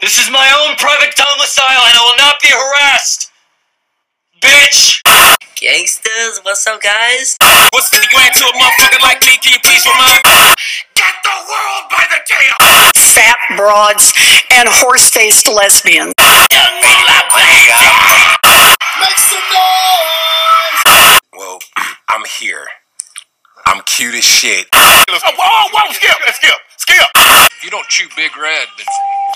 This is my own private domicile and I will not be harassed. Bitch! Gangsters, what's up, guys? What's 50 grand to a motherfucker like me? Can you please remind Get the world by the tail! fat broads, and horse faced lesbians. Make some noise! Well, I'm here. I'm cute as shit. Oh, whoa, whoa, skip, skip, skip! If you don't chew Big Red, then f-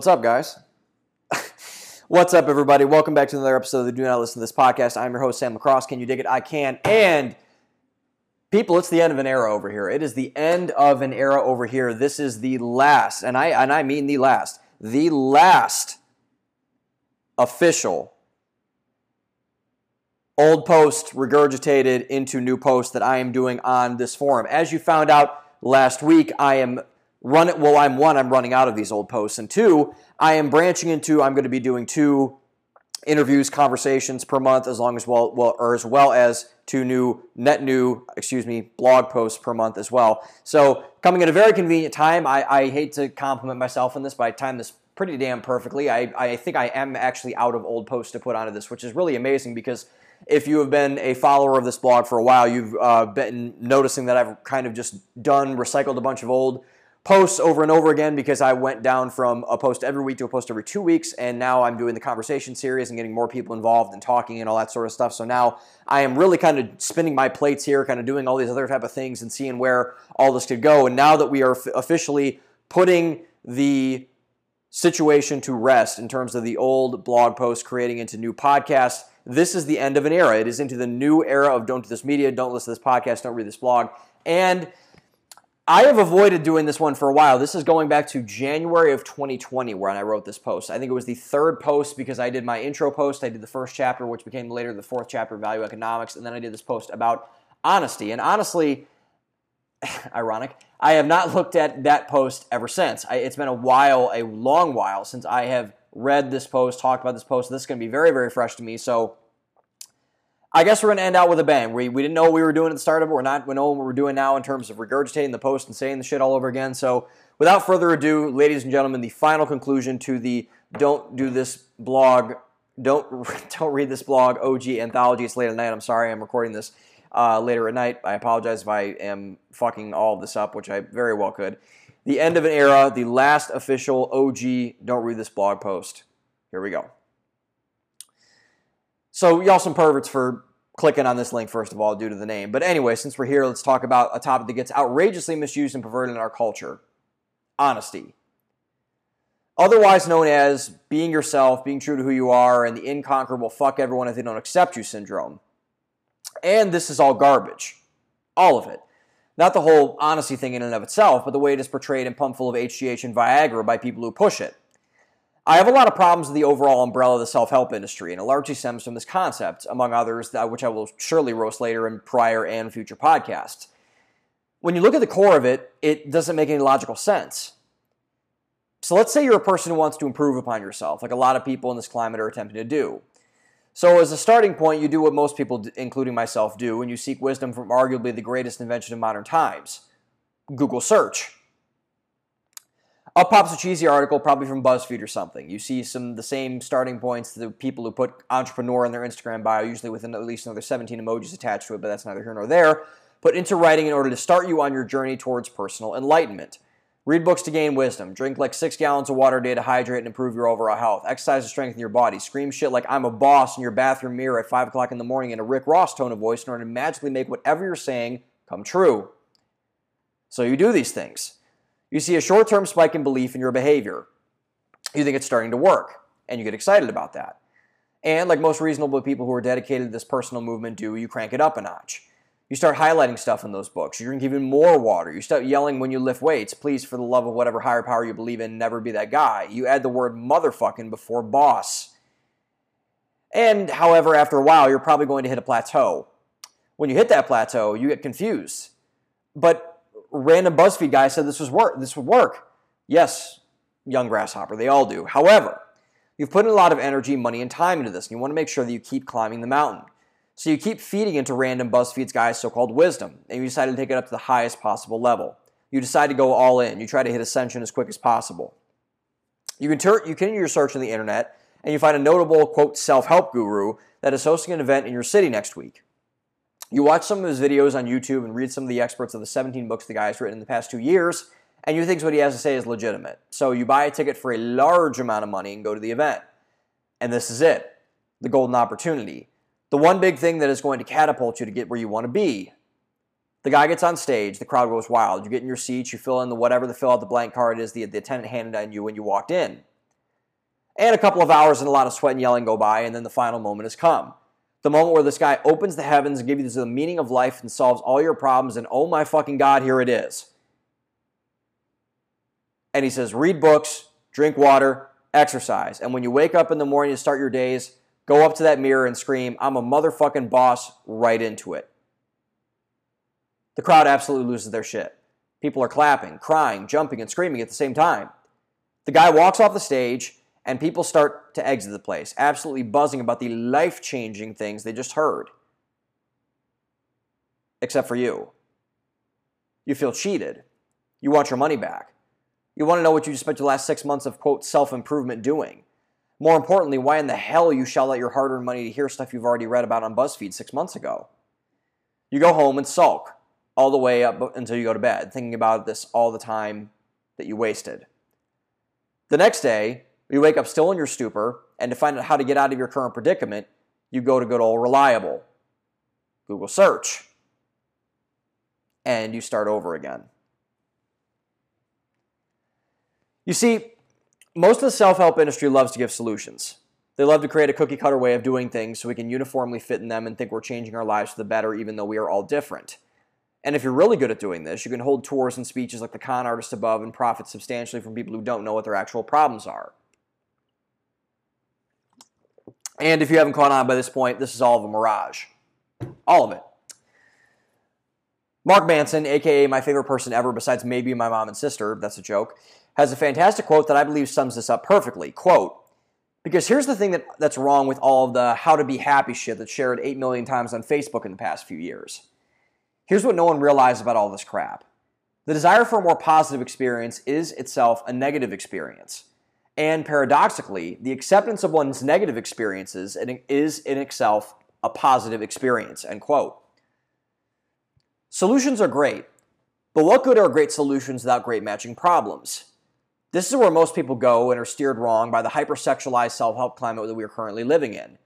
what's up, guys? what's up, everybody? Welcome back to another episode of the Do Not Listen to This podcast. I'm your host, Sam Lacrosse. Can you dig it? I can. And people, it's the end of an era over here. It is the end of an era over here. This is the last, and I and I mean the last, the last official old post regurgitated into new post that I am doing on this forum. As you found out last week, I am running. Well, I'm one, I'm running out of these old posts, and two, I am branching into. I'm going to be doing two interviews, conversations per month, as long as well, well, or as well as two new net new, excuse me, blog posts per month as well. So coming at a very convenient time. I, I hate to compliment myself on this, but I timed this pretty damn perfectly. I, I think I am actually out of old posts to put onto this, which is really amazing because if you have been a follower of this blog for a while, you've uh, been noticing that I've kind of just done recycled a bunch of old posts over and over again because I went down from a post every week to a post every two weeks, and now I'm doing the conversation series and getting more people involved and talking and all that sort of stuff. So now I am really kind of spinning my plates here, kind of doing all these other type of things and seeing where all this could go. And now that we are officially putting the situation to rest in terms of the old blog posts creating into new podcasts. This is the end of an era. It is into the new era of don't do this media, don't listen to this podcast, don't read this blog. And I have avoided doing this one for a while. This is going back to January of 2020 when I wrote this post. I think it was the third post because I did my intro post. I did the first chapter, which became later the fourth chapter Value Economics, and then I did this post about honesty. And honestly, ironic, I have not looked at that post ever since. I, it's been a while, a long while, since I have read this post, talked about this post. This is going to be very, very fresh to me. So I guess we're going to end out with a bang. We, we didn't know what we were doing at the start of it. We're not we know what we're doing now in terms of regurgitating the post and saying the shit all over again. So without further ado, ladies and gentlemen, the final conclusion to the don't do this blog, don't don't read this blog OG anthology. It's late at night. I'm sorry. I'm recording this uh, later at night. I apologize if I am fucking all this up, which I very well could. The end of an era, the last official OG don't read this blog post. Here we go. So, y'all some perverts for clicking on this link, first of all, due to the name. But anyway, since we're here, let's talk about a topic that gets outrageously misused and perverted in our culture honesty. Otherwise known as being yourself, being true to who you are, and the inconquerable fuck everyone if they don't accept you syndrome. And this is all garbage. All of it. Not the whole honesty thing in and of itself, but the way it is portrayed and pumped full of HGH and Viagra by people who push it. I have a lot of problems with the overall umbrella of the self help industry, and it largely stems from this concept, among others, which I will surely roast later in prior and future podcasts. When you look at the core of it, it doesn't make any logical sense. So let's say you're a person who wants to improve upon yourself, like a lot of people in this climate are attempting to do. So, as a starting point, you do what most people, including myself, do, and you seek wisdom from arguably the greatest invention of modern times Google search. Up pops a cheesy article, probably from BuzzFeed or something. You see some the same starting points the people who put entrepreneur in their Instagram bio, usually with at least another 17 emojis attached to it, but that's neither here nor there, put into writing in order to start you on your journey towards personal enlightenment. Read books to gain wisdom. Drink like six gallons of water a day to hydrate and improve your overall health. Exercise to strengthen your body. Scream shit like I'm a boss in your bathroom mirror at 5 o'clock in the morning in a Rick Ross tone of voice in order to magically make whatever you're saying come true. So you do these things. You see a short term spike in belief in your behavior. you think it's starting to work, and you get excited about that. And like most reasonable people who are dedicated to this personal movement do, you crank it up a notch. You start highlighting stuff in those books. You drink even more water. You start yelling when you lift weights, please, for the love of whatever higher power you believe in, never be that guy. You add the word motherfucking before boss. And however, after a while, you're probably going to hit a plateau. When you hit that plateau, you get confused. But random BuzzFeed guy said this was work. This would work. Yes, young grasshopper, they all do. However, you've put in a lot of energy, money, and time into this, and you want to make sure that you keep climbing the mountain. So you keep feeding into random BuzzFeed's guys' so-called wisdom, and you decide to take it up to the highest possible level. You decide to go all in. You try to hit ascension as quick as possible. You continue, you continue your search on the internet, and you find a notable, quote, self-help guru that is hosting an event in your city next week. You watch some of his videos on YouTube and read some of the experts of the 17 books the guy has written in the past two years, and you think what he has to say is legitimate. So you buy a ticket for a large amount of money and go to the event. And this is it the golden opportunity the one big thing that is going to catapult you to get where you want to be. The guy gets on stage, the crowd goes wild. You get in your seats, you fill in the whatever the fill out the blank card is the, the attendant handed on you when you walked in. And a couple of hours and a lot of sweat and yelling go by, and then the final moment has come. The moment where this guy opens the heavens and gives you the meaning of life and solves all your problems, and oh my fucking God, here it is. And he says, read books, drink water, exercise. And when you wake up in the morning to start your days, go up to that mirror and scream, I'm a motherfucking boss, right into it. The crowd absolutely loses their shit. People are clapping, crying, jumping, and screaming at the same time. The guy walks off the stage, and people start to exit the place, absolutely buzzing about the life changing things they just heard. Except for you. You feel cheated. You want your money back. You want to know what you spent the last six months of, quote, self improvement doing. More importantly, why in the hell you shell out your hard earned money to hear stuff you've already read about on BuzzFeed six months ago? You go home and sulk all the way up until you go to bed, thinking about this all the time that you wasted. The next day, you wake up still in your stupor, and to find out how to get out of your current predicament, you go to good old reliable. Google search. And you start over again. You see, most of the self help industry loves to give solutions. They love to create a cookie cutter way of doing things so we can uniformly fit in them and think we're changing our lives for the better, even though we are all different. And if you're really good at doing this, you can hold tours and speeches like the con artist above and profit substantially from people who don't know what their actual problems are. And if you haven't caught on by this point, this is all of a mirage. All of it. Mark Manson, aka my favorite person ever besides maybe my mom and sister, that's a joke, has a fantastic quote that I believe sums this up perfectly. Quote, because here's the thing that, that's wrong with all of the how to be happy shit that's shared 8 million times on Facebook in the past few years. Here's what no one realized about all this crap. The desire for a more positive experience is itself a negative experience. And paradoxically, the acceptance of one's negative experiences is in itself a positive experience. End quote. Solutions are great, but what good are great solutions without great matching problems? This is where most people go and are steered wrong by the hypersexualized self help climate that we are currently living in.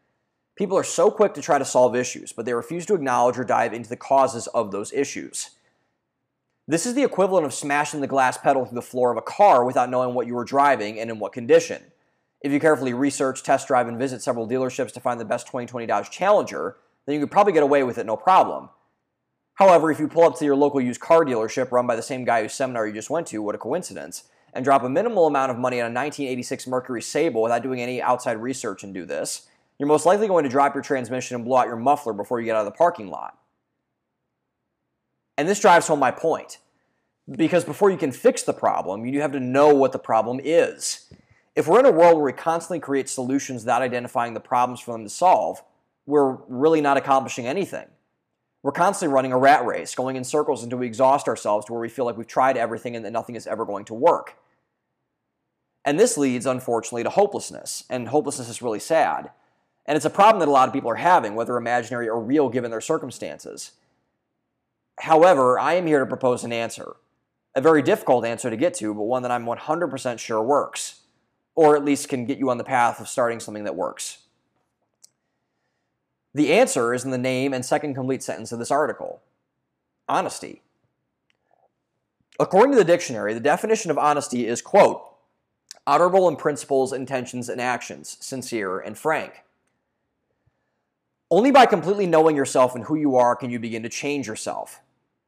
People are so quick to try to solve issues, but they refuse to acknowledge or dive into the causes of those issues. This is the equivalent of smashing the glass pedal through the floor of a car without knowing what you were driving and in what condition. If you carefully research, test drive, and visit several dealerships to find the best 2020 Dodge Challenger, then you could probably get away with it no problem. However, if you pull up to your local used car dealership run by the same guy whose seminar you just went to, what a coincidence, and drop a minimal amount of money on a 1986 Mercury Sable without doing any outside research and do this, you're most likely going to drop your transmission and blow out your muffler before you get out of the parking lot. And this drives home my point. Because before you can fix the problem, you have to know what the problem is. If we're in a world where we constantly create solutions without identifying the problems for them to solve, we're really not accomplishing anything. We're constantly running a rat race, going in circles until we exhaust ourselves to where we feel like we've tried everything and that nothing is ever going to work. And this leads, unfortunately, to hopelessness. And hopelessness is really sad. And it's a problem that a lot of people are having, whether imaginary or real given their circumstances. However, I am here to propose an answer. A very difficult answer to get to, but one that I'm 100% sure works, or at least can get you on the path of starting something that works. The answer is in the name and second complete sentence of this article honesty. According to the dictionary, the definition of honesty is, quote, honorable in principles, intentions, and actions, sincere and frank. Only by completely knowing yourself and who you are can you begin to change yourself.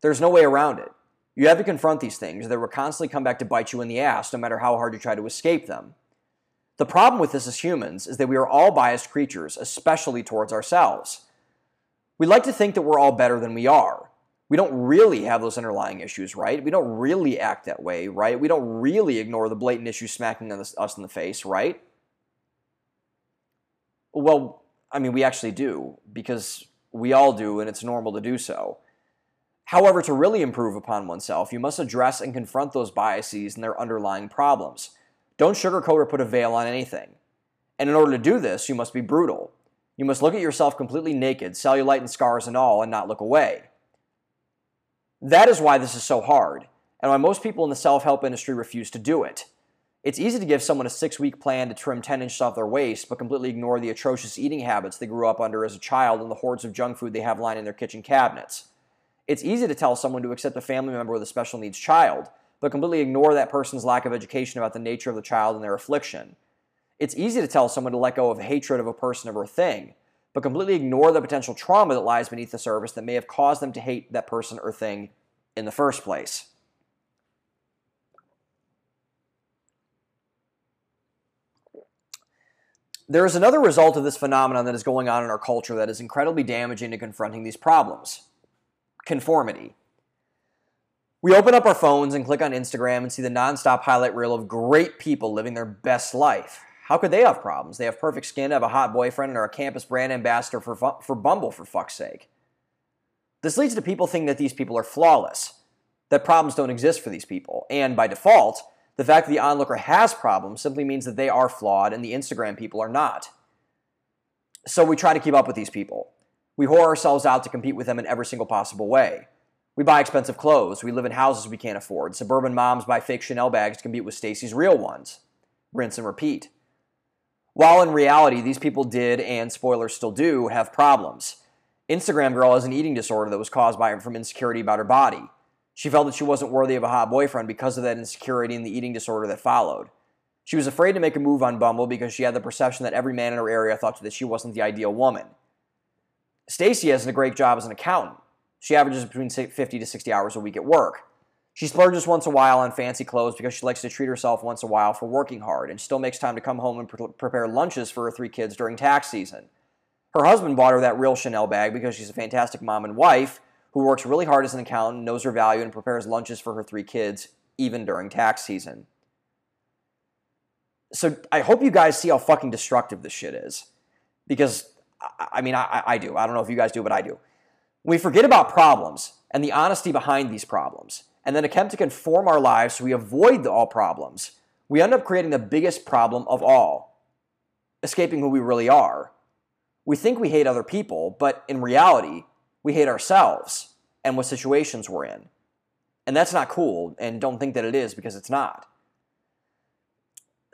There's no way around it. You have to confront these things, they will constantly come back to bite you in the ass no matter how hard you try to escape them. The problem with this as humans is that we are all biased creatures, especially towards ourselves. We like to think that we're all better than we are. We don't really have those underlying issues, right? We don't really act that way, right? We don't really ignore the blatant issues smacking us in the face, right? Well, I mean, we actually do, because we all do, and it's normal to do so. However, to really improve upon oneself, you must address and confront those biases and their underlying problems. Don't sugarcoat or put a veil on anything. And in order to do this, you must be brutal. You must look at yourself completely naked, cellulite and scars and all, and not look away. That is why this is so hard, and why most people in the self help industry refuse to do it. It's easy to give someone a six week plan to trim 10 inches off their waist, but completely ignore the atrocious eating habits they grew up under as a child and the hordes of junk food they have lying in their kitchen cabinets. It's easy to tell someone to accept a family member with a special needs child, but completely ignore that person's lack of education about the nature of the child and their affliction. It's easy to tell someone to let go of hatred of a person or thing, but completely ignore the potential trauma that lies beneath the surface that may have caused them to hate that person or thing in the first place. There is another result of this phenomenon that is going on in our culture that is incredibly damaging to confronting these problems conformity. We open up our phones and click on Instagram and see the nonstop highlight reel of great people living their best life. How could they have problems? They have perfect skin, have a hot boyfriend, and are a campus brand ambassador for, for Bumble, for fuck's sake. This leads to people thinking that these people are flawless, that problems don't exist for these people. And by default, the fact that the onlooker has problems simply means that they are flawed and the Instagram people are not. So we try to keep up with these people. We whore ourselves out to compete with them in every single possible way. We buy expensive clothes. We live in houses we can't afford. Suburban moms buy fake Chanel bags to compete with Stacy's real ones. Rinse and repeat. While in reality, these people did, and spoilers still do, have problems. Instagram girl has an eating disorder that was caused by from insecurity about her body. She felt that she wasn't worthy of a hot boyfriend because of that insecurity and the eating disorder that followed. She was afraid to make a move on Bumble because she had the perception that every man in her area thought that she wasn't the ideal woman. Stacy has a great job as an accountant. She averages between 50 to 60 hours a week at work. She splurges once a while on fancy clothes because she likes to treat herself once a while for working hard and still makes time to come home and pre- prepare lunches for her three kids during tax season. Her husband bought her that real Chanel bag because she's a fantastic mom and wife who works really hard as an accountant, knows her value, and prepares lunches for her three kids even during tax season. So I hope you guys see how fucking destructive this shit is. Because, I mean, I, I do. I don't know if you guys do, but I do. We forget about problems and the honesty behind these problems and then attempt to conform our lives so we avoid the all problems, we end up creating the biggest problem of all escaping who we really are. We think we hate other people, but in reality, we hate ourselves and what situations we're in. And that's not cool, and don't think that it is because it's not.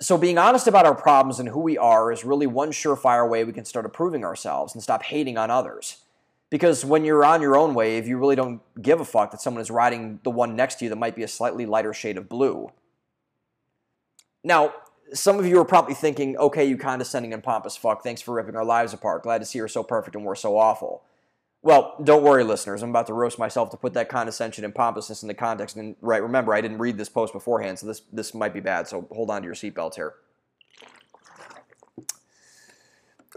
So, being honest about our problems and who we are is really one surefire way we can start improving ourselves and stop hating on others. Because when you're on your own wave, you really don't give a fuck that someone is riding the one next to you that might be a slightly lighter shade of blue. Now, some of you are probably thinking, okay, you condescending and pompous fuck, thanks for ripping our lives apart. Glad to see you're so perfect and we're so awful. Well, don't worry, listeners. I'm about to roast myself to put that condescension and pompousness into context. And right, remember, I didn't read this post beforehand, so this this might be bad. So hold on to your seatbelts here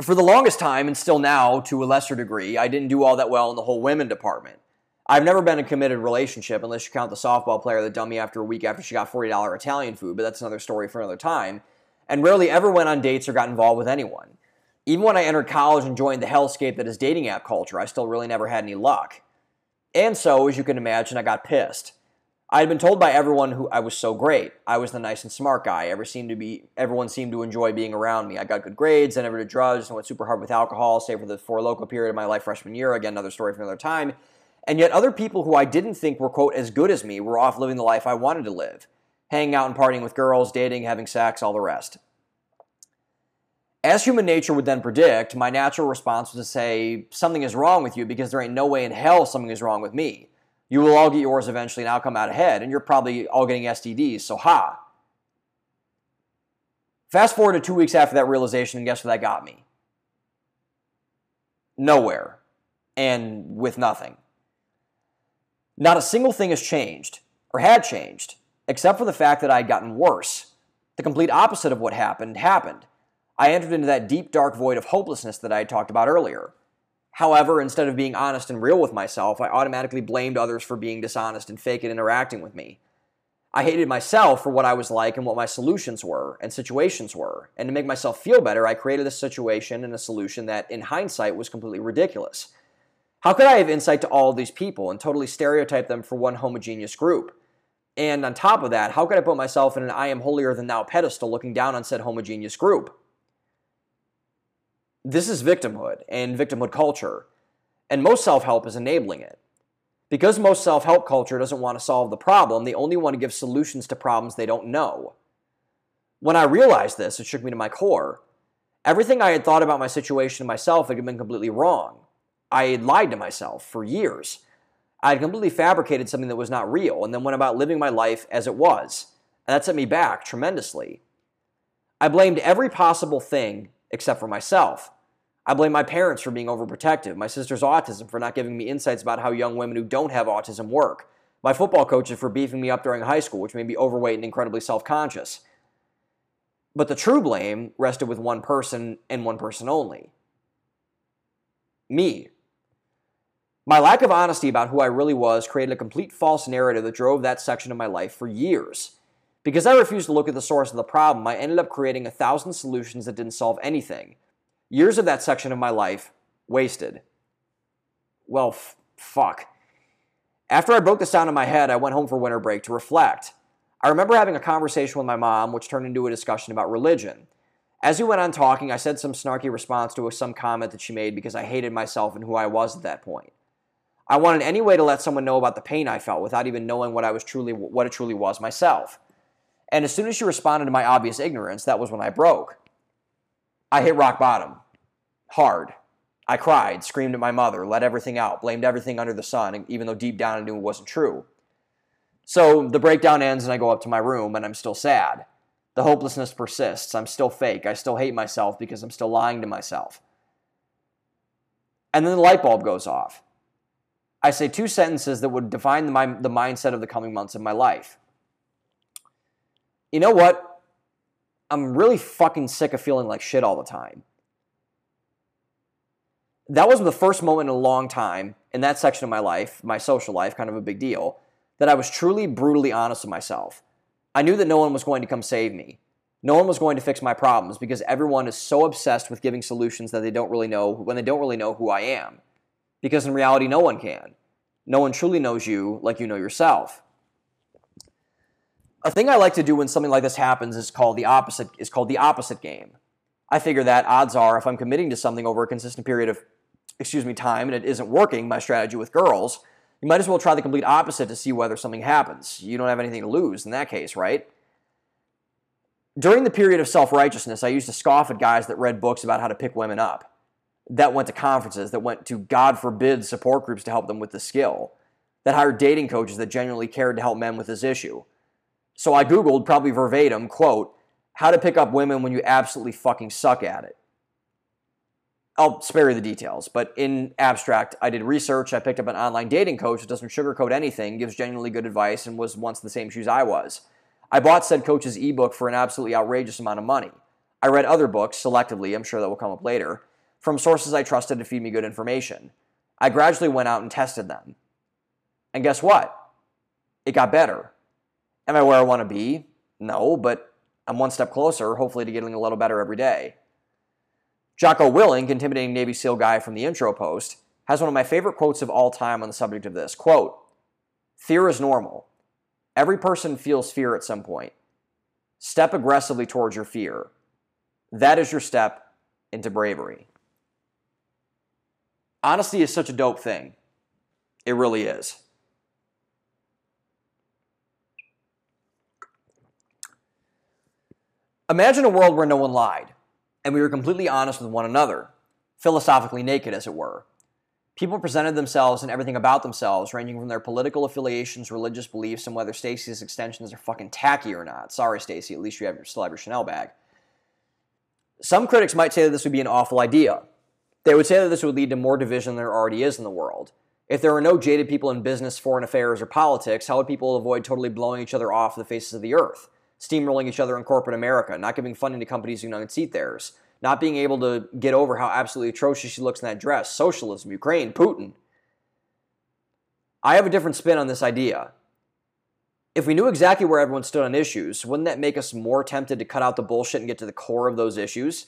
for the longest time, and still now to a lesser degree, I didn't do all that well in the whole women department. I've never been in a committed relationship unless you count the softball player that dumped me after a week after she got $40 Italian food, but that's another story for another time. And rarely ever went on dates or got involved with anyone. Even when I entered college and joined the hellscape that is dating app culture, I still really never had any luck. And so, as you can imagine, I got pissed. I had been told by everyone who I was so great. I was the nice and smart guy. Ever seemed to be everyone seemed to enjoy being around me. I got good grades, I never did drugs, I went super hard with alcohol, save for the four local period of my life freshman year. Again, another story for another time. And yet other people who I didn't think were quote as good as me were off living the life I wanted to live. Hanging out and partying with girls, dating, having sex, all the rest. As human nature would then predict, my natural response was to say, something is wrong with you because there ain't no way in hell something is wrong with me. You will all get yours eventually and I'll come out ahead, and you're probably all getting STDs, so ha. Fast forward to two weeks after that realization, and guess where that got me? Nowhere. And with nothing. Not a single thing has changed, or had changed, except for the fact that I had gotten worse. The complete opposite of what happened happened. I entered into that deep, dark void of hopelessness that I had talked about earlier. However, instead of being honest and real with myself, I automatically blamed others for being dishonest and fake at interacting with me. I hated myself for what I was like and what my solutions were and situations were. And to make myself feel better, I created a situation and a solution that, in hindsight, was completely ridiculous. How could I have insight to all these people and totally stereotype them for one homogeneous group? And on top of that, how could I put myself in an I am holier than thou pedestal looking down on said homogeneous group? This is victimhood and victimhood culture, and most self help is enabling it. Because most self help culture doesn't want to solve the problem, they only want to give solutions to problems they don't know. When I realized this, it shook me to my core. Everything I had thought about my situation and myself had been completely wrong. I had lied to myself for years. I had completely fabricated something that was not real and then went about living my life as it was. And that set me back tremendously. I blamed every possible thing except for myself. I blame my parents for being overprotective, my sister's autism for not giving me insights about how young women who don't have autism work, my football coaches for beefing me up during high school, which made me overweight and incredibly self conscious. But the true blame rested with one person and one person only me. My lack of honesty about who I really was created a complete false narrative that drove that section of my life for years. Because I refused to look at the source of the problem, I ended up creating a thousand solutions that didn't solve anything Years of that section of my life wasted. Well, f- fuck. After I broke the sound in my head, I went home for winter break to reflect. I remember having a conversation with my mom, which turned into a discussion about religion. As we went on talking, I said some snarky response to some comment that she made because I hated myself and who I was at that point. I wanted any way to let someone know about the pain I felt without even knowing what I was truly what it truly was myself. And as soon as she responded to my obvious ignorance, that was when I broke. I hit rock bottom. Hard. I cried, screamed at my mother, let everything out, blamed everything under the sun, even though deep down I knew it wasn't true. So the breakdown ends and I go up to my room and I'm still sad. The hopelessness persists. I'm still fake. I still hate myself because I'm still lying to myself. And then the light bulb goes off. I say two sentences that would define the, the mindset of the coming months of my life. You know what? I'm really fucking sick of feeling like shit all the time. That was the first moment in a long time in that section of my life, my social life, kind of a big deal, that I was truly brutally honest with myself. I knew that no one was going to come save me. No one was going to fix my problems because everyone is so obsessed with giving solutions that they don't really know when they don't really know who I am. Because in reality, no one can. No one truly knows you like you know yourself. A thing I like to do when something like this happens is called the opposite is called the opposite game. I figure that odds are if I'm committing to something over a consistent period of excuse me time and it isn't working my strategy with girls, you might as well try the complete opposite to see whether something happens. You don't have anything to lose in that case, right? During the period of self-righteousness, I used to scoff at guys that read books about how to pick women up. That went to conferences, that went to God forbid support groups to help them with the skill, that hired dating coaches that genuinely cared to help men with this issue. So I Googled, probably verbatim, quote, how to pick up women when you absolutely fucking suck at it. I'll spare you the details, but in abstract, I did research. I picked up an online dating coach that doesn't sugarcoat anything, gives genuinely good advice, and was once the same shoes I was. I bought said coach's ebook for an absolutely outrageous amount of money. I read other books selectively, I'm sure that will come up later, from sources I trusted to feed me good information. I gradually went out and tested them. And guess what? It got better. Am I where I want to be? No, but I'm one step closer, hopefully, to getting a little better every day. Jocko Willink, intimidating Navy SEAL guy from the intro post, has one of my favorite quotes of all time on the subject of this. Quote, Fear is normal. Every person feels fear at some point. Step aggressively towards your fear. That is your step into bravery. Honesty is such a dope thing. It really is. Imagine a world where no one lied, and we were completely honest with one another, philosophically naked, as it were. People presented themselves and everything about themselves, ranging from their political affiliations, religious beliefs, and whether Stacy's extensions are fucking tacky or not. Sorry, Stacy, at least you have your, still have your Chanel bag. Some critics might say that this would be an awful idea. They would say that this would lead to more division than there already is in the world. If there were no jaded people in business, foreign affairs, or politics, how would people avoid totally blowing each other off the faces of the earth? Steamrolling each other in corporate America, not giving funding to companies who unseat theirs, not being able to get over how absolutely atrocious she looks in that dress, socialism, Ukraine, Putin. I have a different spin on this idea. If we knew exactly where everyone stood on issues, wouldn't that make us more tempted to cut out the bullshit and get to the core of those issues?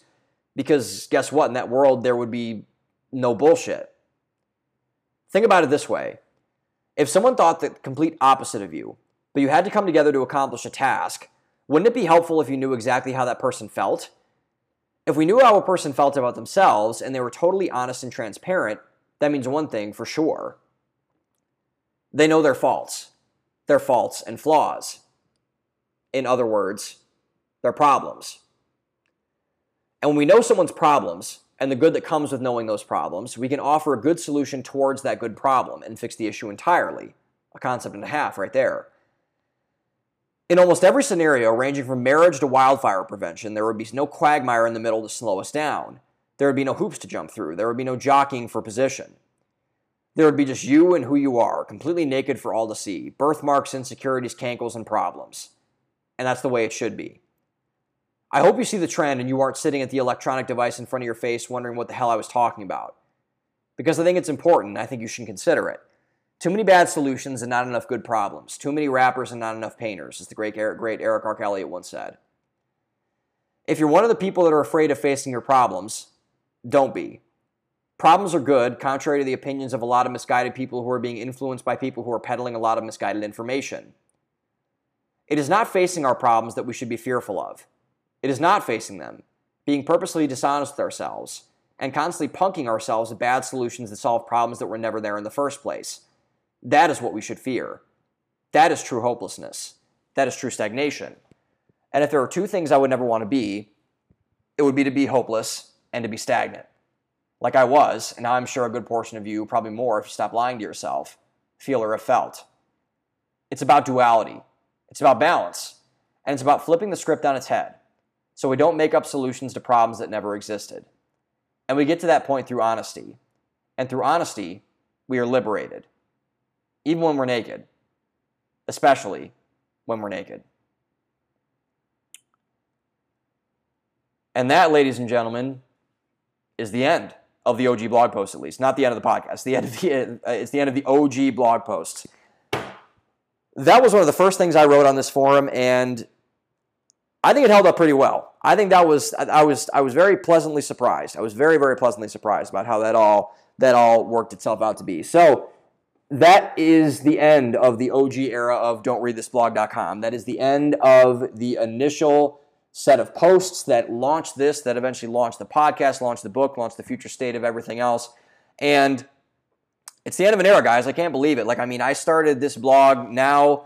Because guess what? In that world, there would be no bullshit. Think about it this way if someone thought the complete opposite of you, but you had to come together to accomplish a task, wouldn't it be helpful if you knew exactly how that person felt? If we knew how a person felt about themselves and they were totally honest and transparent, that means one thing for sure. They know their faults, their faults and flaws. In other words, their problems. And when we know someone's problems and the good that comes with knowing those problems, we can offer a good solution towards that good problem and fix the issue entirely. A concept and a half right there. In almost every scenario, ranging from marriage to wildfire prevention, there would be no quagmire in the middle to slow us down. There would be no hoops to jump through. There would be no jockeying for position. There would be just you and who you are, completely naked for all to see. Birthmarks, insecurities, cankles, and problems. And that's the way it should be. I hope you see the trend and you aren't sitting at the electronic device in front of your face wondering what the hell I was talking about. Because I think it's important. I think you should consider it. Too many bad solutions and not enough good problems. Too many rappers and not enough painters, as the great Eric, great Eric R. Elliott once said. If you're one of the people that are afraid of facing your problems, don't be. Problems are good, contrary to the opinions of a lot of misguided people who are being influenced by people who are peddling a lot of misguided information. It is not facing our problems that we should be fearful of. It is not facing them, being purposely dishonest with ourselves, and constantly punking ourselves with bad solutions that solve problems that were never there in the first place. That is what we should fear. That is true hopelessness. That is true stagnation. And if there are two things I would never want to be, it would be to be hopeless and to be stagnant. Like I was, and I'm sure a good portion of you, probably more if you stop lying to yourself, feel or have felt. It's about duality, it's about balance, and it's about flipping the script on its head so we don't make up solutions to problems that never existed. And we get to that point through honesty. And through honesty, we are liberated even when we're naked, especially when we're naked. And that, ladies and gentlemen, is the end of the OG blog post, at least. Not the end of the podcast. The end of the, uh, it's the end of the OG blog post. That was one of the first things I wrote on this forum, and I think it held up pretty well. I think that was I was I was very pleasantly surprised. I was very very pleasantly surprised about how that all that all worked itself out to be. So that is the end of the OG era of don'treadthisblog.com. That is the end of the initial set of posts that launched this, that eventually launched the podcast, launched the book, launched the future state of everything else. And it's the end of an era, guys. I can't believe it. Like, I mean, I started this blog now,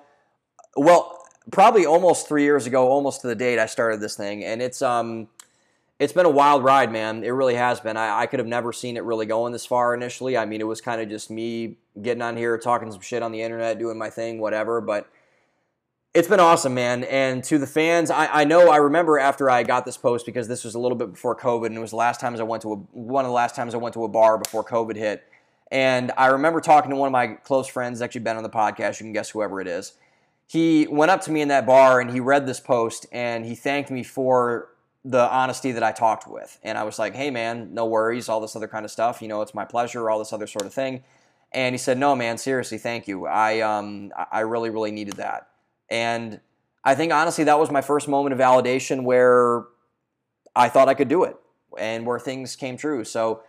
well, probably almost three years ago, almost to the date I started this thing. And it's, um, it's been a wild ride, man. It really has been. I, I, could have never seen it really going this far initially. I mean, it was kind of just me getting on here, talking some shit on the internet, doing my thing, whatever. But it's been awesome, man. And to the fans, I, I know I remember after I got this post because this was a little bit before COVID, and it was the last times I went to a, one of the last times I went to a bar before COVID hit. And I remember talking to one of my close friends, actually been on the podcast. You can guess whoever it is. He went up to me in that bar and he read this post and he thanked me for the honesty that I talked with. And I was like, hey, man, no worries, all this other kind of stuff. You know, it's my pleasure, all this other sort of thing. And he said, no, man, seriously, thank you. I, um, I really, really needed that. And I think, honestly, that was my first moment of validation where I thought I could do it and where things came true. So,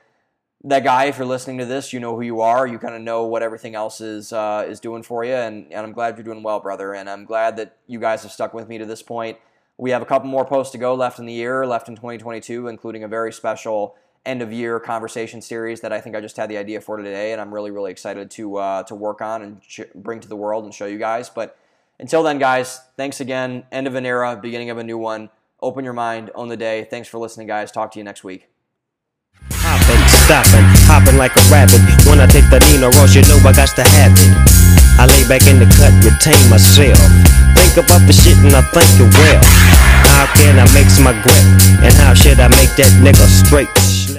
that guy, if you're listening to this, you know who you are. You kind of know what everything else is uh, is doing for you, and, and I'm glad you're doing well, brother. And I'm glad that you guys have stuck with me to this point. We have a couple more posts to go left in the year, left in 2022, including a very special end of year conversation series that I think I just had the idea for today, and I'm really really excited to uh, to work on and sh- bring to the world and show you guys. But until then, guys, thanks again. End of an era, beginning of a new one. Open your mind, own the day. Thanks for listening, guys. Talk to you next week. Hopping, stopping, hopping like a rabbit. When I take the Nina Ross, you know I got to have it. I lay back in the cut, retain myself. Think about the shit and I think it well. How can I mix my grip? And how should I make that nigga straight?